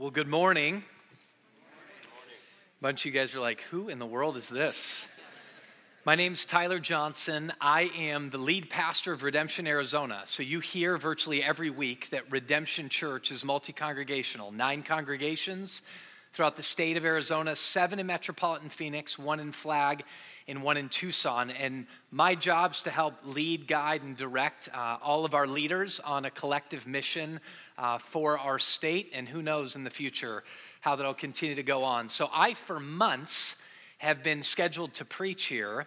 Well, good morning. A bunch of you guys are like, who in the world is this? My name's Tyler Johnson. I am the lead pastor of Redemption Arizona. So you hear virtually every week that Redemption Church is multi congregational, nine congregations throughout the state of Arizona, seven in metropolitan Phoenix, one in Flag, and one in Tucson. And my job is to help lead, guide, and direct uh, all of our leaders on a collective mission uh, for our state, and who knows in the future how that'll continue to go on. So I, for months, have been scheduled to preach here.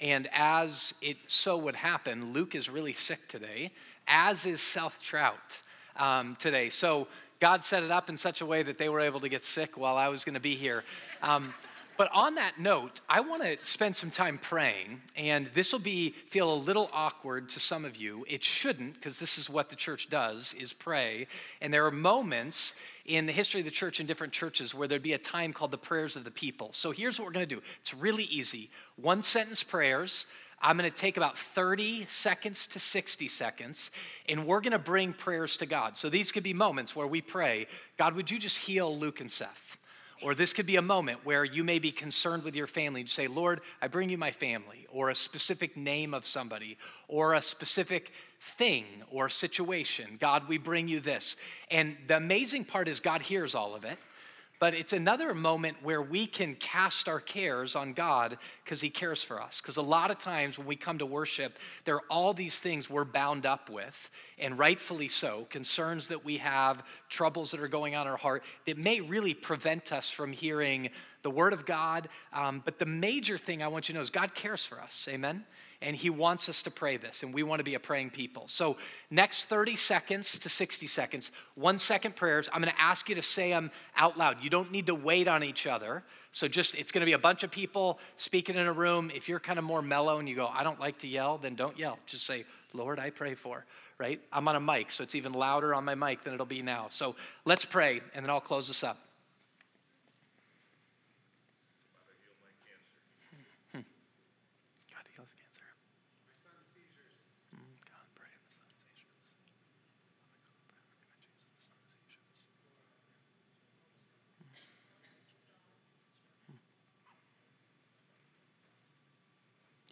And as it so would happen, Luke is really sick today, as is Seth Trout um, today. So God set it up in such a way that they were able to get sick while I was going to be here. Um, but on that note, I want to spend some time praying, and this will be feel a little awkward to some of you. It shouldn't, because this is what the church does: is pray. And there are moments in the history of the church in different churches where there'd be a time called the prayers of the people. So here's what we're going to do. It's really easy: one sentence prayers. I'm going to take about 30 seconds to 60 seconds, and we're going to bring prayers to God. So these could be moments where we pray, God, would you just heal Luke and Seth? Or this could be a moment where you may be concerned with your family and say, Lord, I bring you my family, or a specific name of somebody, or a specific thing or situation. God, we bring you this. And the amazing part is, God hears all of it. But it's another moment where we can cast our cares on God because He cares for us. Because a lot of times when we come to worship, there are all these things we're bound up with, and rightfully so, concerns that we have, troubles that are going on in our heart that may really prevent us from hearing the Word of God. Um, but the major thing I want you to know is God cares for us. Amen? And He wants us to pray this, and we want to be a praying people. So, next 30 seconds to 60 seconds, one second prayers. I'm going to ask you to say them out loud. You don't need to wait on each other. So, just it's going to be a bunch of people speaking in a room. If you're kind of more mellow and you go, I don't like to yell, then don't yell. Just say, Lord, I pray for, right? I'm on a mic, so it's even louder on my mic than it'll be now. So, let's pray, and then I'll close this up.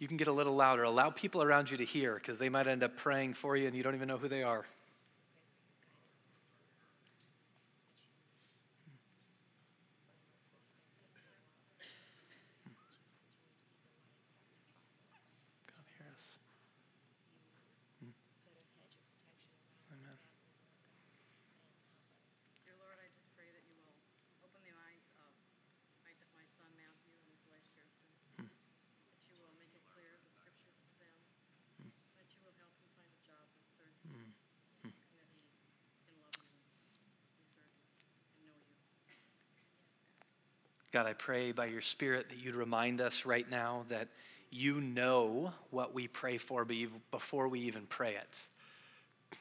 You can get a little louder. Allow people around you to hear because they might end up praying for you and you don't even know who they are. God, I pray by your Spirit that you'd remind us right now that you know what we pray for before we even pray it.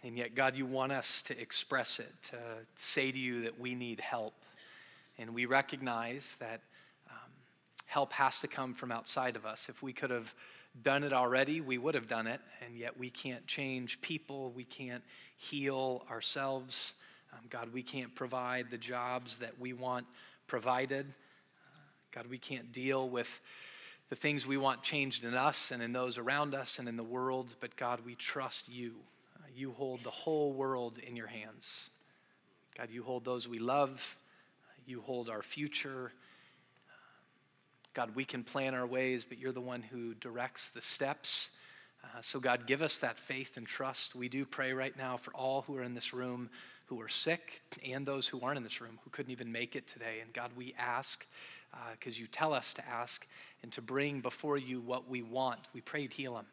And yet, God, you want us to express it, to say to you that we need help. And we recognize that um, help has to come from outside of us. If we could have done it already, we would have done it. And yet, we can't change people, we can't heal ourselves. Um, God, we can't provide the jobs that we want provided. God, we can't deal with the things we want changed in us and in those around us and in the world, but God, we trust you. Uh, you hold the whole world in your hands. God, you hold those we love, you hold our future. God, we can plan our ways, but you're the one who directs the steps. Uh, so, God, give us that faith and trust. We do pray right now for all who are in this room who are sick and those who aren't in this room who couldn't even make it today. And God, we ask because uh, you tell us to ask and to bring before you what we want. We pray you'd heal them.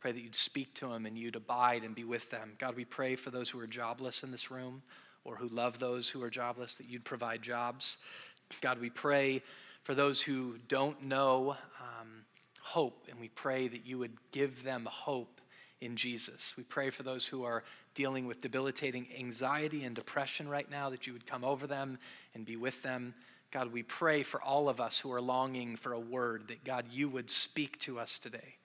Pray that you'd speak to them and you'd abide and be with them. God, we pray for those who are jobless in this room or who love those who are jobless that you'd provide jobs. God, we pray for those who don't know um, hope, and we pray that you would give them hope in Jesus. We pray for those who are dealing with debilitating anxiety and depression right now, that you would come over them and be with them. God, we pray for all of us who are longing for a word that, God, you would speak to us today.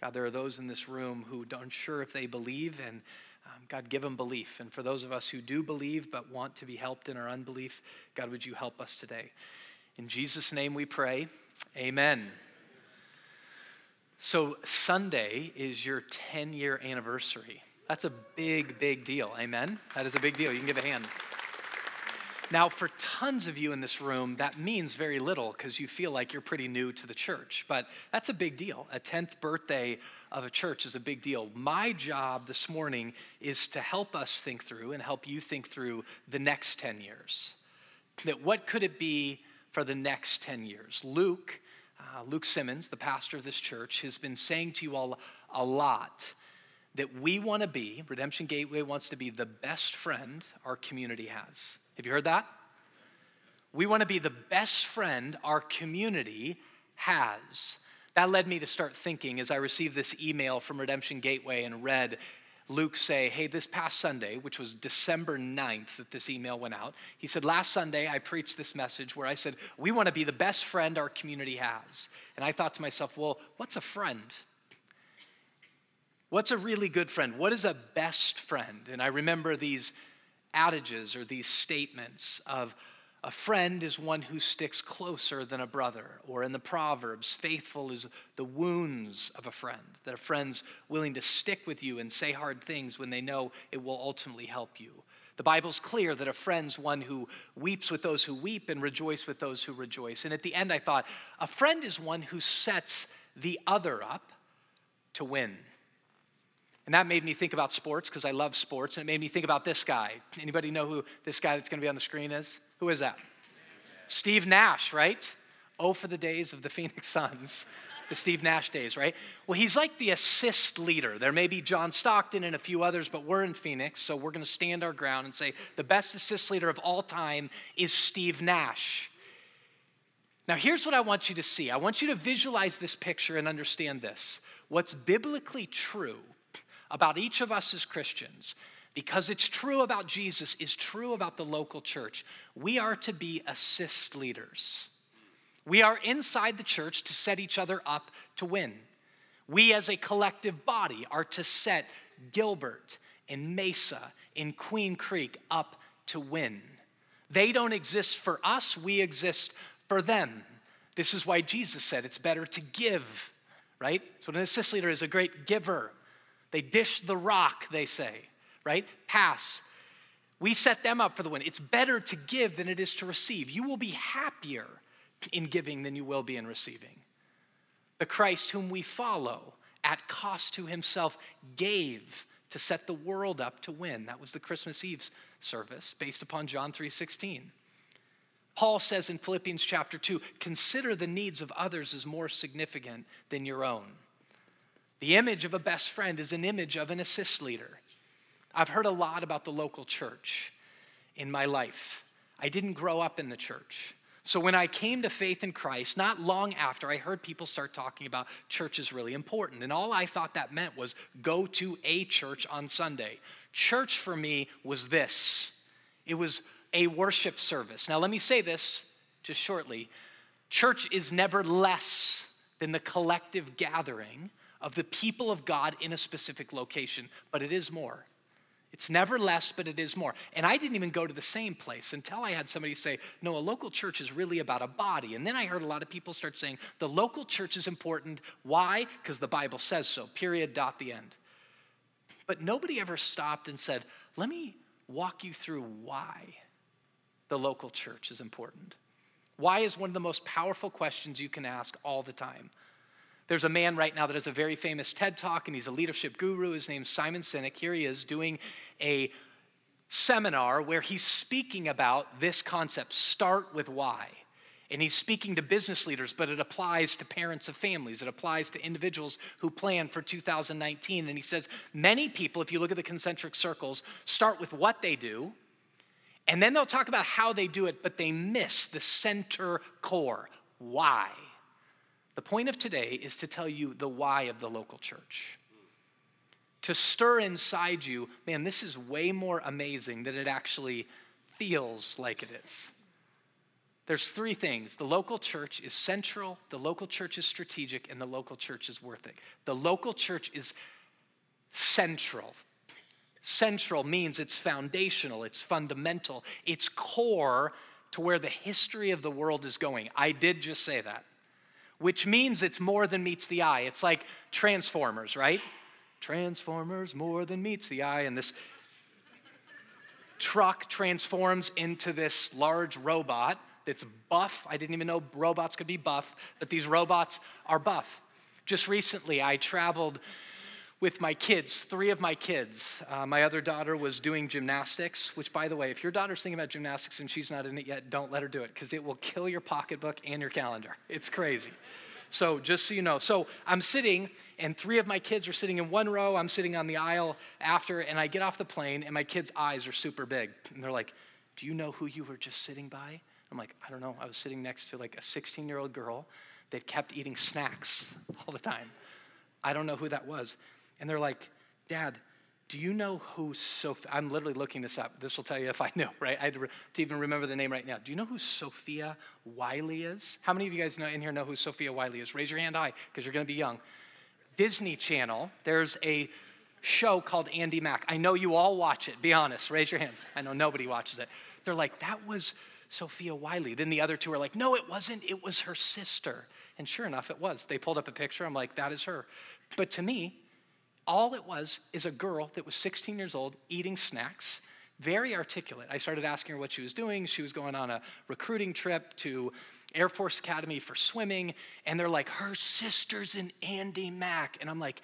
God, there are those in this room who aren't sure if they believe, and Um, God, give them belief. And for those of us who do believe but want to be helped in our unbelief, God, would you help us today? In Jesus' name we pray. Amen. So, Sunday is your 10 year anniversary. That's a big, big deal. Amen? That is a big deal. You can give a hand. Now, for tons of you in this room, that means very little because you feel like you're pretty new to the church, but that's a big deal. A 10th birthday of a church is a big deal. My job this morning is to help us think through and help you think through the next 10 years. That what could it be for the next 10 years? Luke, uh, Luke Simmons, the pastor of this church, has been saying to you all a lot that we want to be, Redemption Gateway wants to be the best friend our community has. Have you heard that? We want to be the best friend our community has. That led me to start thinking as I received this email from Redemption Gateway and read Luke say, Hey, this past Sunday, which was December 9th that this email went out, he said, Last Sunday I preached this message where I said, We want to be the best friend our community has. And I thought to myself, Well, what's a friend? What's a really good friend? What is a best friend? And I remember these adages or these statements of a friend is one who sticks closer than a brother, or in the Proverbs, faithful is the wounds of a friend, that a friend's willing to stick with you and say hard things when they know it will ultimately help you. The Bible's clear that a friend's one who weeps with those who weep and rejoice with those who rejoice. And at the end, I thought, a friend is one who sets the other up to win. And that made me think about sports because I love sports, and it made me think about this guy. Anybody know who this guy that's going to be on the screen is? Who is that? Steve Nash, right? Oh, for the days of the Phoenix Suns, the Steve Nash days, right? Well, he's like the assist leader. There may be John Stockton and a few others, but we're in Phoenix, so we're going to stand our ground and say the best assist leader of all time is Steve Nash. Now, here's what I want you to see I want you to visualize this picture and understand this. What's biblically true about each of us as Christians, because it's true about Jesus, is true about the local church. We are to be assist leaders. We are inside the church to set each other up to win. We as a collective body are to set Gilbert and Mesa in Queen Creek up to win. They don't exist for us, we exist for them. This is why Jesus said it's better to give, right? So an assist leader is a great giver. They dish the rock, they say, right? Pass. We set them up for the win. It's better to give than it is to receive. You will be happier in giving than you will be in receiving. The Christ whom we follow at cost to himself gave to set the world up to win. That was the Christmas Eve service based upon John 3:16. Paul says in Philippians chapter 2, consider the needs of others as more significant than your own. The image of a best friend is an image of an assist leader. I've heard a lot about the local church in my life. I didn't grow up in the church. So when I came to faith in Christ, not long after, I heard people start talking about church is really important. And all I thought that meant was go to a church on Sunday. Church for me was this it was a worship service. Now, let me say this just shortly church is never less than the collective gathering of the people of God in a specific location, but it is more. It's never less, but it is more. And I didn't even go to the same place until I had somebody say, no, a local church is really about a body. And then I heard a lot of people start saying, the local church is important. Why? Because the Bible says so, period, dot, the end. But nobody ever stopped and said, let me walk you through why the local church is important. Why is one of the most powerful questions you can ask all the time. There's a man right now that has a very famous TED talk, and he's a leadership guru. His name's Simon Sinek. Here he is doing a seminar where he's speaking about this concept start with why. And he's speaking to business leaders, but it applies to parents of families. It applies to individuals who plan for 2019. And he says many people, if you look at the concentric circles, start with what they do, and then they'll talk about how they do it, but they miss the center core why. The point of today is to tell you the why of the local church. To stir inside you, man, this is way more amazing than it actually feels like it is. There's three things the local church is central, the local church is strategic, and the local church is worth it. The local church is central. Central means it's foundational, it's fundamental, it's core to where the history of the world is going. I did just say that, which means it's more than meets the eye. It's like Transformers, right? Transformers more than meets the eye, and this truck transforms into this large robot that's buff. I didn't even know robots could be buff, but these robots are buff. Just recently, I traveled with my kids, three of my kids. Uh, my other daughter was doing gymnastics, which, by the way, if your daughter's thinking about gymnastics and she's not in it yet, don't let her do it because it will kill your pocketbook and your calendar. It's crazy. So, just so you know. So, I'm sitting, and three of my kids are sitting in one row. I'm sitting on the aisle after, and I get off the plane, and my kids' eyes are super big. And they're like, Do you know who you were just sitting by? I'm like, I don't know. I was sitting next to like a 16 year old girl that kept eating snacks all the time. I don't know who that was. And they're like, Dad, do you know who Sofia? I'm literally looking this up. This will tell you if I know, right? I had to, to even remember the name right now. Do you know who Sofia Wylie is? How many of you guys know in here know who Sofia Wylie is? Raise your hand high because you're going to be young. Disney Channel. There's a show called Andi Mack. I know you all watch it. Be honest. Raise your hands. I know nobody watches it. They're like, that was Sofia Wylie. Then the other two are like, no, it wasn't. It was her sister. And sure enough, it was. They pulled up a picture. I'm like, that is her. But to me, all it was is a girl that was 16 years old eating snacks, very articulate. I started asking her what she was doing. She was going on a recruiting trip to Air Force Academy for swimming, and they're like, her sister's in Andi Mack. And I'm like,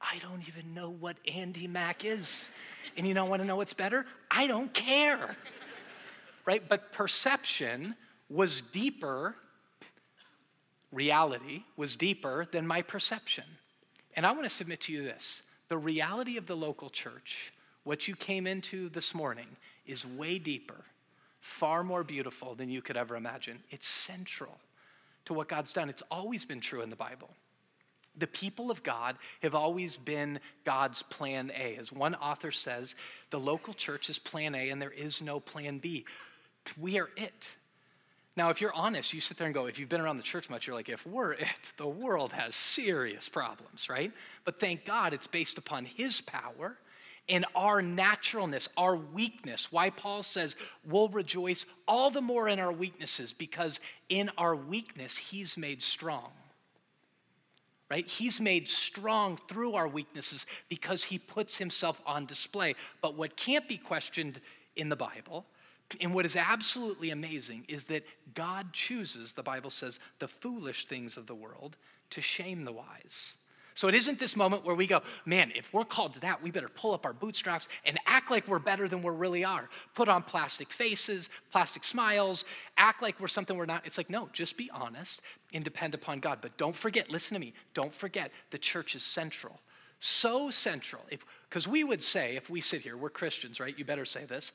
I don't even know what Andi Mack is. And you don't want to know what's better? I don't care. right? But perception was deeper, reality was deeper than my perception. And I want to submit to you this the reality of the local church, what you came into this morning, is way deeper, far more beautiful than you could ever imagine. It's central to what God's done. It's always been true in the Bible. The people of God have always been God's plan A. As one author says, the local church is plan A and there is no plan B. We are it. Now, if you're honest, you sit there and go, if you've been around the church much, you're like, if we're it, the world has serious problems, right? But thank God it's based upon His power and our naturalness, our weakness. Why Paul says we'll rejoice all the more in our weaknesses, because in our weakness, He's made strong. Right? He's made strong through our weaknesses because he puts himself on display. But what can't be questioned in the Bible and what is absolutely amazing is that God chooses, the Bible says, the foolish things of the world to shame the wise. So it isn't this moment where we go, man, if we're called to that, we better pull up our bootstraps and act like we're better than we really are. Put on plastic faces, plastic smiles, act like we're something we're not. It's like, no, just be honest and depend upon God. But don't forget, listen to me, don't forget the church is central. So central. Because we would say, if we sit here, we're Christians, right? You better say this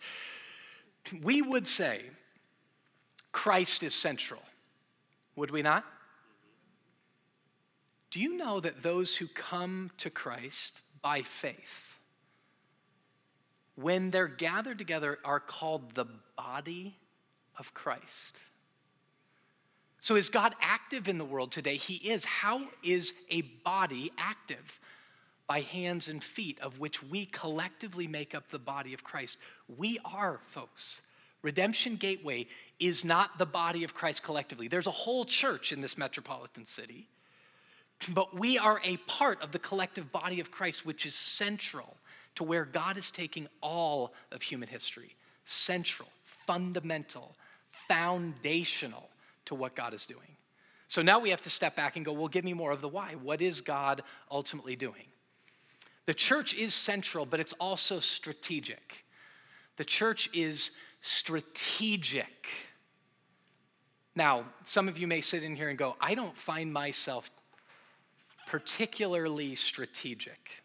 we would say Christ is central, would we not? Do you know that those who come to Christ by faith, when they're gathered together, are called the body of Christ? So, is God active in the world today? He is. How is a body active? By hands and feet, of which we collectively make up the body of Christ. We are, folks. Redemption Gateway is not the body of Christ collectively. There's a whole church in this metropolitan city, but we are a part of the collective body of Christ, which is central to where God is taking all of human history. Central, fundamental, foundational to what God is doing. So now we have to step back and go, well, give me more of the why. What is God ultimately doing? The church is central, but it's also strategic. The church is strategic. Now, some of you may sit in here and go, I don't find myself particularly strategic.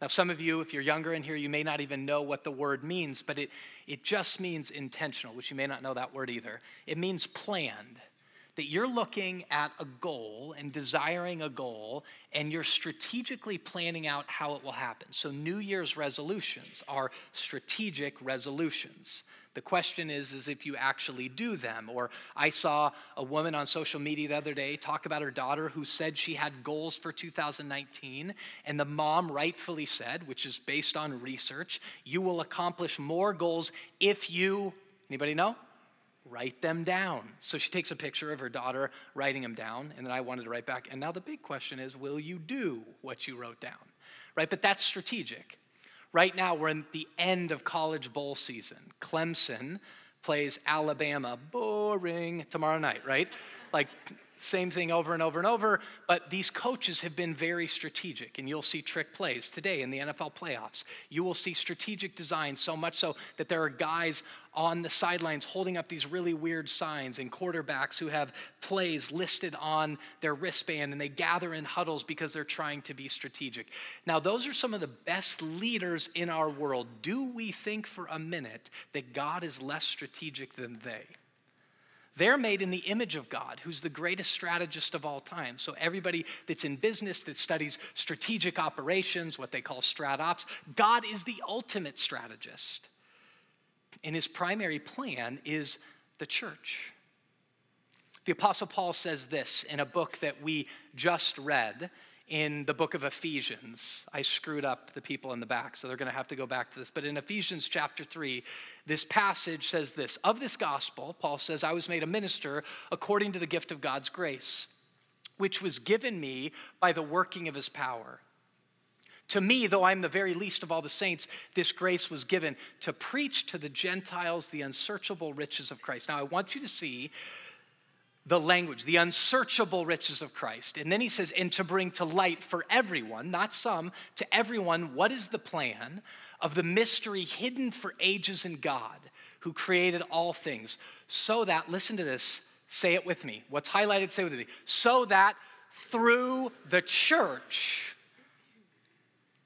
Now, some of you, if you're younger in here, you may not even know what the word means, but it, it just means intentional, which you may not know that word either. It means planned that you're looking at a goal and desiring a goal, and you're strategically planning out how it will happen. So, New Year's resolutions are strategic resolutions. The question is, is if you actually do them. Or I saw a woman on social media the other day talk about her daughter who said she had goals for 2019, and the mom rightfully said, which is based on research, you will accomplish more goals if you, anybody know? Write them down. So she takes a picture of her daughter writing them down, and then I wanted to write back. And now the big question is, will you do what you wrote down? Right? But that's strategic. Right now, we're in the end of college bowl season. Clemson plays Alabama. Boring. Tomorrow night, right? Like, same thing over and over and over. But these coaches have been very strategic, and you'll see trick plays today in the NFL playoffs. You will see strategic design so much so that there are guys on the sidelines holding up these really weird signs, and quarterbacks who have plays listed on their wristband, and they gather in huddles because they're trying to be strategic. Now, those are some of the best leaders in our world. Do we think for a minute that God is less strategic than they? They're made in the image of God, who's the greatest strategist of all time. So, everybody that's in business that studies strategic operations, what they call strat ops, God is the ultimate strategist. And his primary plan is the church. The Apostle Paul says this in a book that we just read in the book of Ephesians. I screwed up the people in the back, so they're going to have to go back to this. But in Ephesians chapter 3, this passage says this Of this gospel, Paul says, I was made a minister according to the gift of God's grace, which was given me by the working of his power. To me, though I'm the very least of all the saints, this grace was given to preach to the Gentiles the unsearchable riches of Christ. Now, I want you to see the language, the unsearchable riches of Christ. And then he says, and to bring to light for everyone, not some, to everyone, what is the plan of the mystery hidden for ages in God who created all things, so that, listen to this, say it with me. What's highlighted, say with me. So that through the church,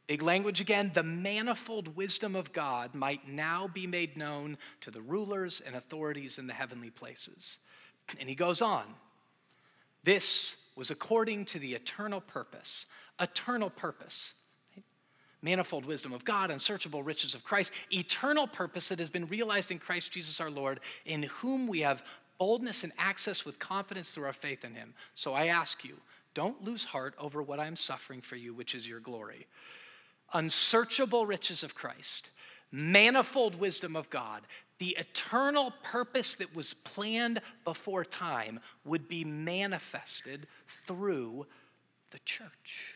Big language again, the manifold wisdom of God might now be made known to the rulers and authorities in the heavenly places. And he goes on. This was according to the eternal purpose, eternal purpose. Manifold wisdom of God, unsearchable riches of Christ, eternal purpose that has been realized in Christ Jesus our Lord, in whom we have boldness and access with confidence through our faith in him. So I ask you, don't lose heart over what I'm suffering for you, which is your glory. Unsearchable riches of Christ, manifold wisdom of God, the eternal purpose that was planned before time would be manifested through the church.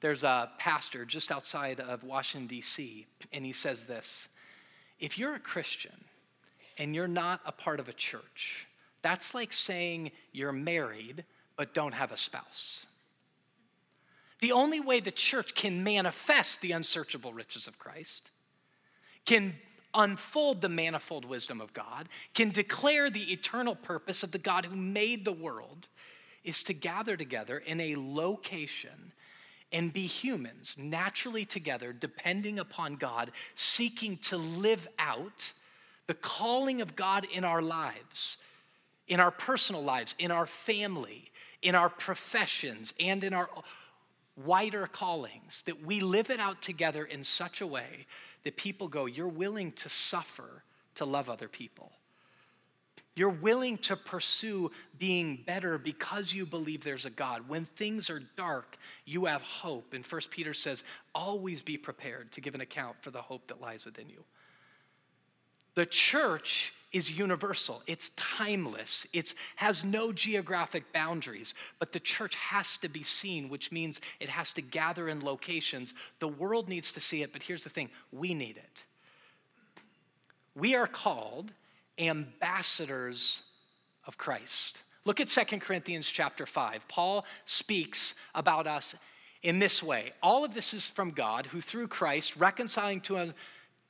There's a pastor just outside of Washington, D.C., and he says this If you're a Christian and you're not a part of a church, that's like saying you're married but don't have a spouse. The only way the church can manifest the unsearchable riches of Christ can unfold the manifold wisdom of God, can declare the eternal purpose of the God who made the world, is to gather together in a location and be humans naturally together, depending upon God, seeking to live out the calling of God in our lives, in our personal lives, in our family, in our professions, and in our wider callings, that we live it out together in such a way that people go, You're willing to suffer to love other people. You're willing to pursue being better because you believe there's a God. When things are dark, you have hope. And First Peter says, always be prepared to give an account for the hope that lies within you. The church is universal, it's timeless, it has no geographic boundaries, but the church has to be seen, which means it has to gather in locations. The world needs to see it, but here's the thing we need it. We are called ambassadors of Christ. Look at Second Corinthians chapter 5. Paul speaks about us in this way. All of this is from God, who through Christ, reconciling to us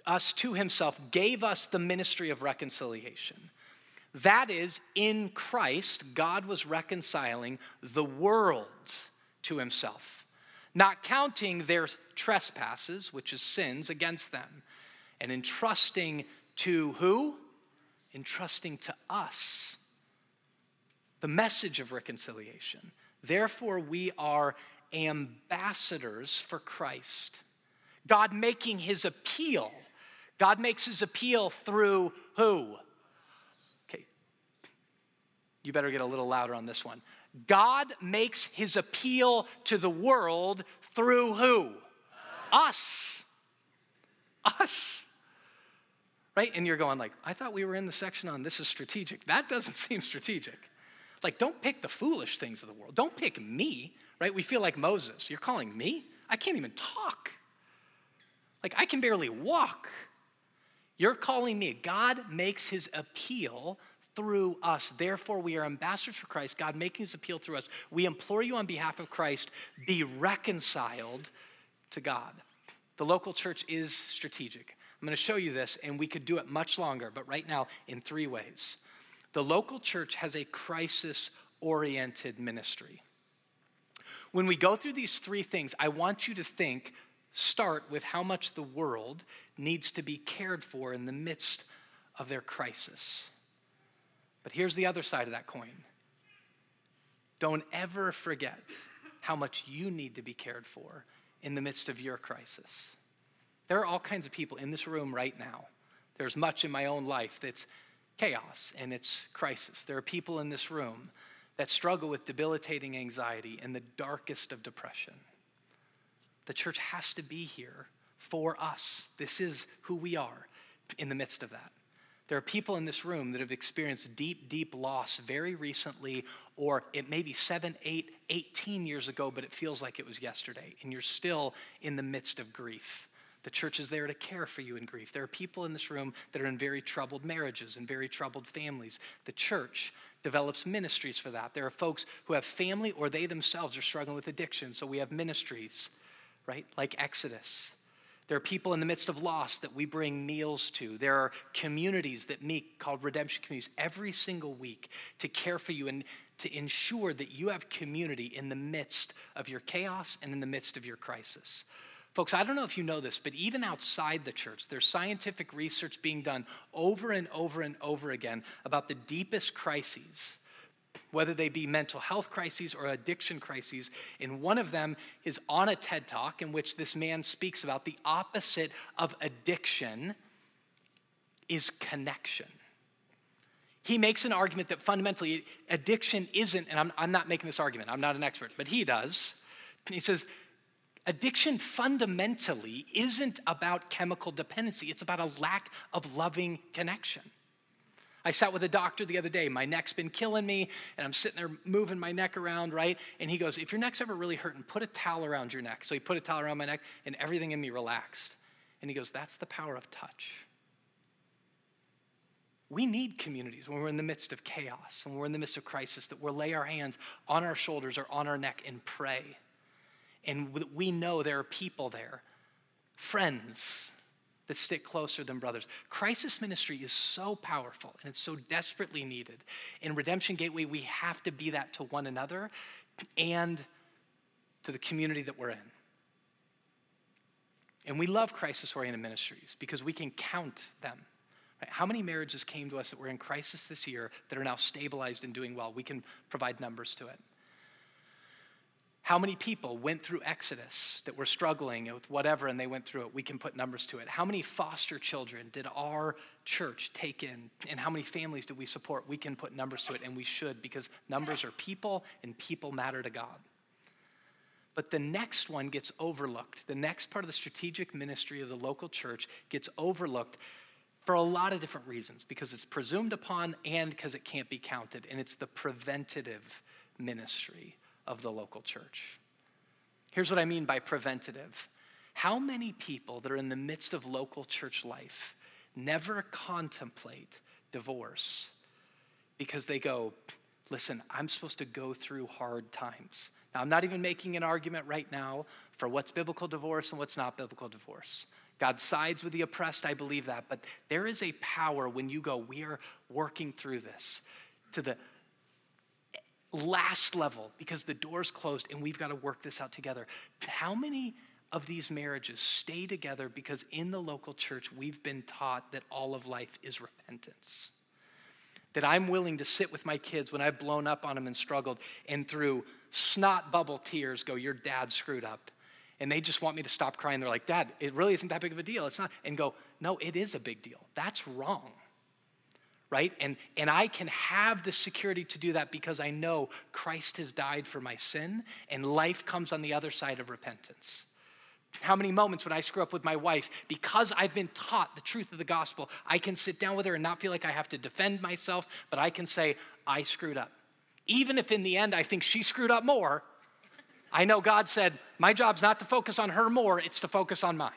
us to himself, gave us the ministry of reconciliation. That is, in Christ, God was reconciling the world to himself, not counting their trespasses, which is sins, against them, and entrusting to who? Entrusting to us the message of reconciliation. Therefore, we are ambassadors for Christ. God making his appeal God makes his appeal through who? Okay. You better get a little louder on this one. God makes his appeal to the world through who? Us. Us. Right? And you're going like, I thought we were in the section on this is strategic. That doesn't seem strategic. Like, don't pick the foolish things of the world. Don't pick me, right? We feel like Moses. You're calling me? I can't even talk. Like, I can barely walk. You're calling me. God makes his appeal through us. Therefore, we are ambassadors for Christ, God making his appeal through us. We implore you on behalf of Christ, be reconciled to God. The local church is strategic. I'm going to show you this, and we could do it much longer, but right now, in three ways. The local church has a crisis oriented ministry. When we go through these three things, I want you to think, start with how much the world needs to be cared for in the midst of their crisis. But here's the other side of that coin don't ever forget how much you need to be cared for in the midst of your crisis. There are all kinds of people in this room right now. There's much in my own life that's chaos and it's crisis. There are people in this room that struggle with debilitating anxiety and the darkest of depression. The church has to be here for us. This is who we are in the midst of that. There are people in this room that have experienced deep, deep loss very recently, or it may be seven, eight, 18 years ago, but it feels like it was yesterday, and you're still in the midst of grief. The church is there to care for you in grief. There are people in this room that are in very troubled marriages and very troubled families. The church develops ministries for that. There are folks who have family or they themselves are struggling with addiction, so we have ministries, right? Like Exodus. There are people in the midst of loss that we bring meals to. There are communities that meet called redemption communities every single week to care for you and to ensure that you have community in the midst of your chaos and in the midst of your crisis. Folks, I don't know if you know this, but even outside the church, there's scientific research being done over and over and over again about the deepest crises, whether they be mental health crises or addiction crises. And one of them is on a TED Talk in which this man speaks about the opposite of addiction is connection. He makes an argument that fundamentally addiction isn't, and I'm, I'm not making this argument, I'm not an expert, but he does. He says, Addiction fundamentally isn't about chemical dependency, it's about a lack of loving connection. I sat with a doctor the other day. My neck's been killing me, and I'm sitting there moving my neck around, right? And he goes, If your neck's ever really hurting, put a towel around your neck. So he put a towel around my neck, and everything in me relaxed. And he goes, That's the power of touch. We need communities when we're in the midst of chaos, when we're in the midst of crisis, that we'll lay our hands on our shoulders or on our neck and pray and we know there are people there, friends that stick closer than brothers. Crisis ministry is so powerful and it's so desperately needed. In Redemption Gateway, we have to be that to one another and to the community that we're in. And we love crisis oriented ministries because we can count them. Right? How many marriages came to us that were in crisis this year that are now stabilized and doing well? We can provide numbers to it. How many people went through Exodus that were struggling with whatever and they went through it? We can put numbers to it. How many foster children did our church take in? And how many families did we support? We can put numbers to it, and we should because numbers are people and people matter to God. But the next one gets overlooked. The next part of the strategic ministry of the local church gets overlooked for a lot of different reasons because it's presumed upon and because it can't be counted, and it's the preventative ministry of the local church. Here's what I mean by preventative. How many people that are in the midst of local church life never contemplate divorce because they go, listen, I'm supposed to go through hard times. Now, I'm not even making an argument right now for what's biblical divorce and what's not biblical divorce. God sides with the oppressed, I believe that. But there is a power when you go, we are working through this to the last level because the door's closed and we've got to work this out together. How many of these marriages stay together because in the local church we've been taught that all of life is repentance? That I'm willing to sit with my kids when I've blown up on them and struggled and through snot bubble tears go, Your dad screwed up. and they just want me to stop crying. They're like, Dad, it really isn't that big of a deal. It's not. And go, No, it is a big deal. That's wrong. Right? And, and I can have the security to do that because I know Christ has died for my sin and life comes on the other side of repentance. How many moments when I screw up with my wife, because I've been taught the truth of the gospel, I can sit down with her and not feel like I have to defend myself, but I can say, I screwed up. Even if in the end I think she screwed up more, I know God said, My job's not to focus on her more, it's to focus on mine?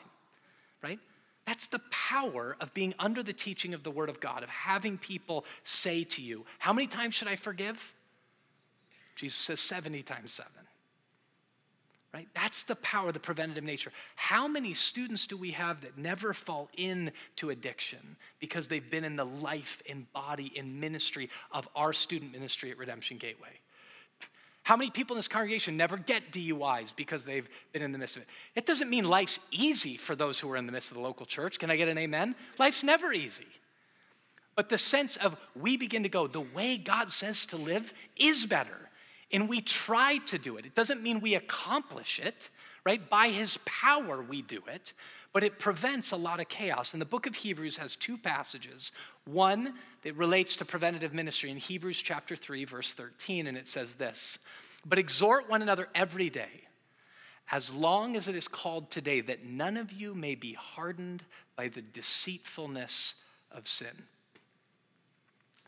That's the power of being under the teaching of the Word of God, of having people say to you, How many times should I forgive? Jesus says 70 times 7 right? That's the power, the preventative nature. How many students do we have that never fall into addiction because they've been in the life and body and ministry of our student ministry at Redemption Gateway? How many people in this congregation never get DUIs because they've been in the midst of it? It doesn't mean life's easy for those who are in the midst of the local church. Can I get an amen? Life's never easy. But the sense of we begin to go, the way God says to live is better and we try to do it. It doesn't mean we accomplish it, right? By his power, we do it, but it prevents a lot of chaos. And the book of Hebrews has two passages. One that relates to preventative ministry in Hebrews chapter 3, verse 13, and it says this But exhort one another every day, as long as it is called today, that none of you may be hardened by the deceitfulness of sin.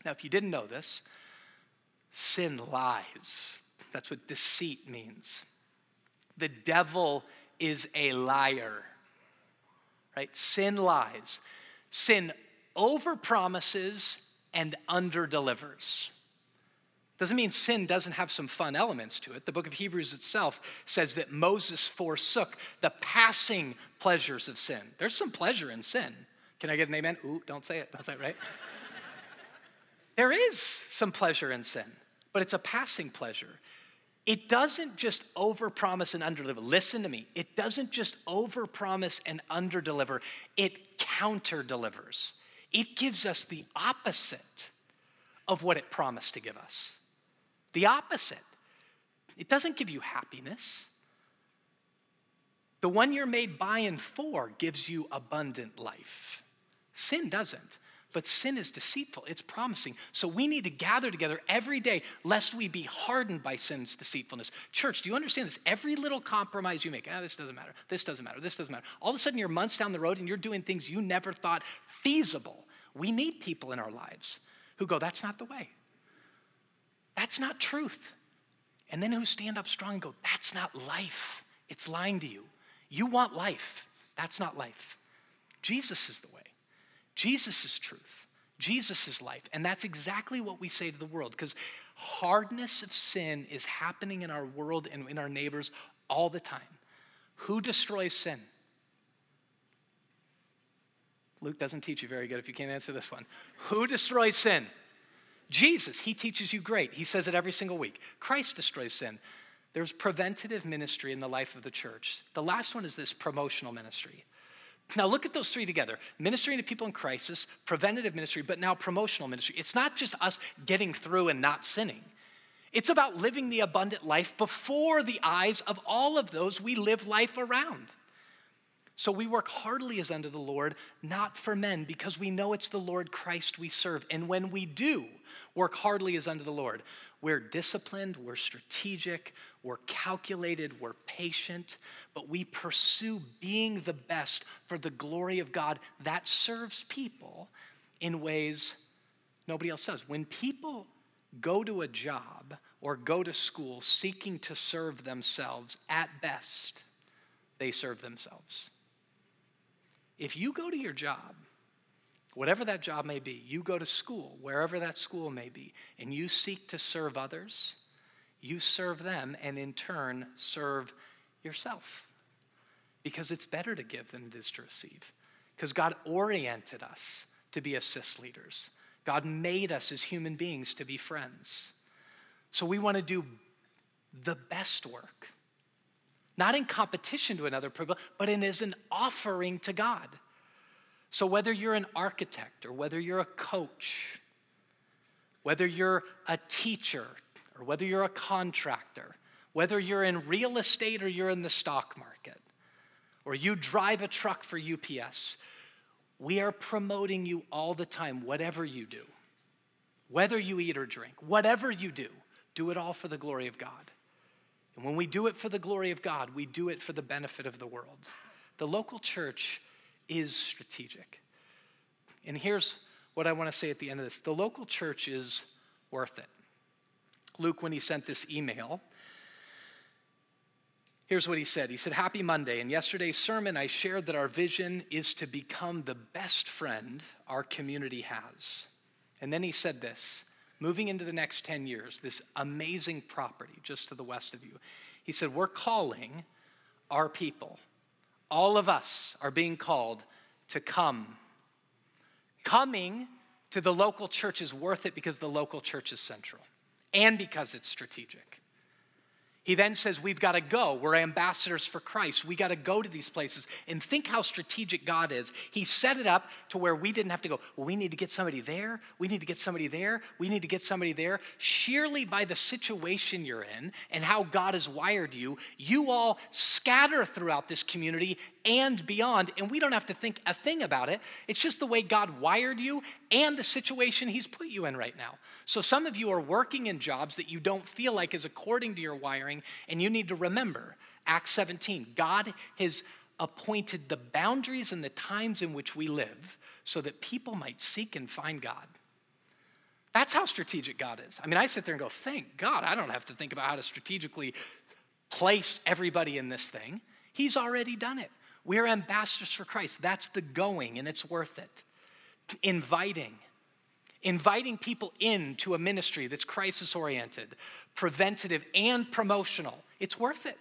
Now, if you didn't know this, Sin lies. That's what deceit means. The devil is a liar, right? Sin lies. Sin overpromises and underdelivers. Doesn't mean sin doesn't have some fun elements to it. The book of Hebrews itself says that Moses forsook the passing pleasures of sin. There's some pleasure in sin. Can I get an amen? Ooh, don't say it. Say it, right? there is some pleasure in sin but it's a passing pleasure. It doesn't just overpromise and underdeliver. Listen to me. It doesn't just overpromise and underdeliver, it counter delivers. It gives us the opposite of what it promised to give us. The opposite. It doesn't give you happiness. The one you're made by and for gives you abundant life. Sin doesn't. But sin is deceitful, it's promising. So we need to gather together every day lest we be hardened by sin's deceitfulness. Church, do you understand this? Every little compromise you make, ah, this doesn't matter, this doesn't matter, this doesn't matter. All of a sudden, you're months down the road and you're doing things you never thought feasible. We need people in our lives who go, that's not the way. That's not truth. And then who stand up strong and go, that's not life. It's lying to you. You want life. That's not life. Jesus is the way. Jesus is truth. Jesus is life. And that's exactly what we say to the world because hardness of sin is happening in our world and in our neighbors all the time. Who destroys sin? Luke doesn't teach you very good if you can't answer this one. Who destroys sin? Jesus. He teaches you great. He says it every single week. Christ destroys sin. There's preventative ministry in the life of the church. The last one is this promotional ministry. Now, look at those three together ministering to people in crisis, preventative ministry, but now promotional ministry. It's not just us getting through and not sinning, it's about living the abundant life before the eyes of all of those we live life around. So we work heartily as unto the Lord, not for men, because we know it's the Lord Christ we serve. And when we do work hardly as unto the Lord, we're disciplined, we're strategic, we're calculated, we're patient, but we pursue being the best for the glory of God that serves people in ways nobody else does. When people go to a job or go to school seeking to serve themselves, at best, they serve themselves. If you go to your job whatever that job may be, you go to school, wherever that school may be, and you seek to serve others, you serve them and in turn serve yourself. Because it's better to give than it is to receive. Because God oriented us to be assist leaders, God made us as human beings to be friends. So we want to do the best work. Not in competition to another but in as an offering to God. So, whether you're an architect or whether you're a coach, whether you're a teacher or whether you're a contractor, whether you're in real estate or you're in the stock market, or you drive a truck for UPS, we are promoting you all the time, whatever you do. Whether you eat or drink, whatever you do, do it all for the glory of God. And when we do it for the glory of God, we do it for the benefit of the world. The local church is strategic. And here's what I want to say at the end of this the local church is worth it. Luke, when he sent this email, here's what he said He said, Happy Monday. In yesterday's sermon, I shared that our vision is to become the best friend our community has. And then he said this moving into the next 10 years, this amazing property just to the west of you. He said, We're calling our people. All of us are being called to come. Coming to the local church is worth it because the local church is central and because it's strategic. He then says, We've got to go. We're ambassadors for Christ. We got to go to these places. And think how strategic God is. He set it up to where we didn't have to go, Well, we need to get somebody there. We need to get somebody there. We need to get somebody there. Sheerly by the situation you're in and how God has wired you, you all scatter throughout this community and beyond. And we don't have to think a thing about it. It's just the way God wired you and the situation He's put you in right now. So some of you are working in jobs that you don't feel like is according to your wiring, and you need to remember Acts 17. God has appointed the boundaries and the times in which we live so that people might seek and find God. That's how strategic God is. I mean, I sit there and go, thank God I don't have to think about how to strategically place everybody in this thing. He's already done it. We're ambassadors for Christ. That's the going, and it's worth it. Inviting, inviting people into a ministry that's crisis oriented, preventative, and promotional. It's worth it.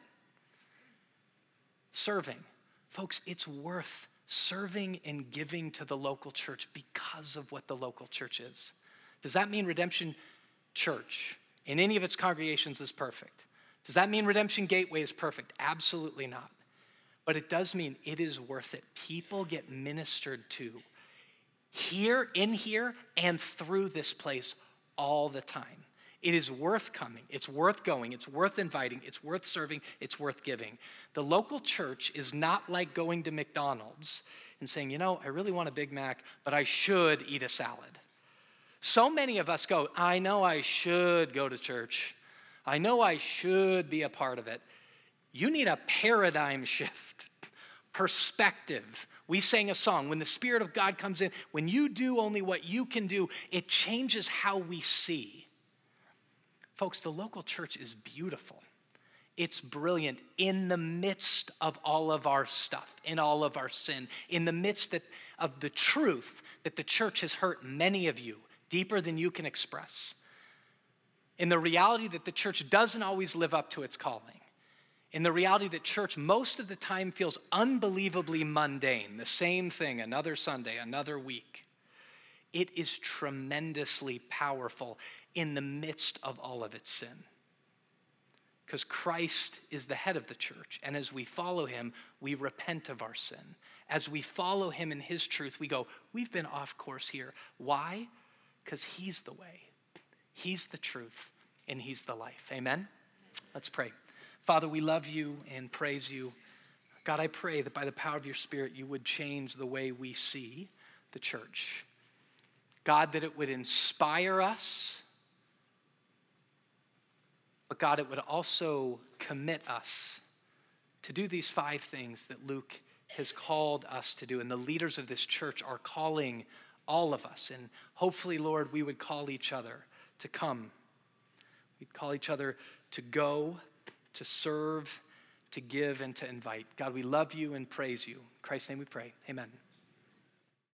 Serving. Folks, it's worth serving and giving to the local church because of what the local church is. Does that mean Redemption Church in any of its congregations is perfect? Does that mean Redemption Gateway is perfect? Absolutely not. But it does mean it is worth it. People get ministered to here, in here, and through this place all the time. It is worth coming. It's worth going. It's worth inviting. It's worth serving. It's worth giving. The local church is not like going to McDonald's and saying, you know, I really want a Big Mac, but I should eat a salad. So many of us go, I know I should go to church. I know I should be a part of it. You need a paradigm shift, perspective. We sang a song, when the Spirit of God comes in, when you do only what you can do, it changes how we see. Folks, the local church is beautiful. It's brilliant in the midst of all of our stuff, in all of our sin, in the midst that, of the truth that the church has hurt many of you deeper than you can express, in the reality that the church doesn't always live up to its calling in the reality that church most of the time feels unbelievably mundane, the same thing, another Sunday, another week. It is tremendously powerful in the midst of all of its sin. Because Christ is the head of the church, and as we follow him, we repent of our sin. As we follow him in his truth, we go, We've been off course here. Why? Because he's the way, he's the truth, and he's the life. Amen? Let's pray. Father, we love you and praise you. God, I pray that by the power of your Spirit, you would change the way we see the church. God, that it would inspire us, but God, it would also commit us to do these five things that Luke has called us to do. And the leaders of this church are calling all of us. And hopefully, Lord, we would call each other to come. We'd call each other to go to serve, to give, and to invite. God, we love you and praise you. In Christ's name we pray. Amen.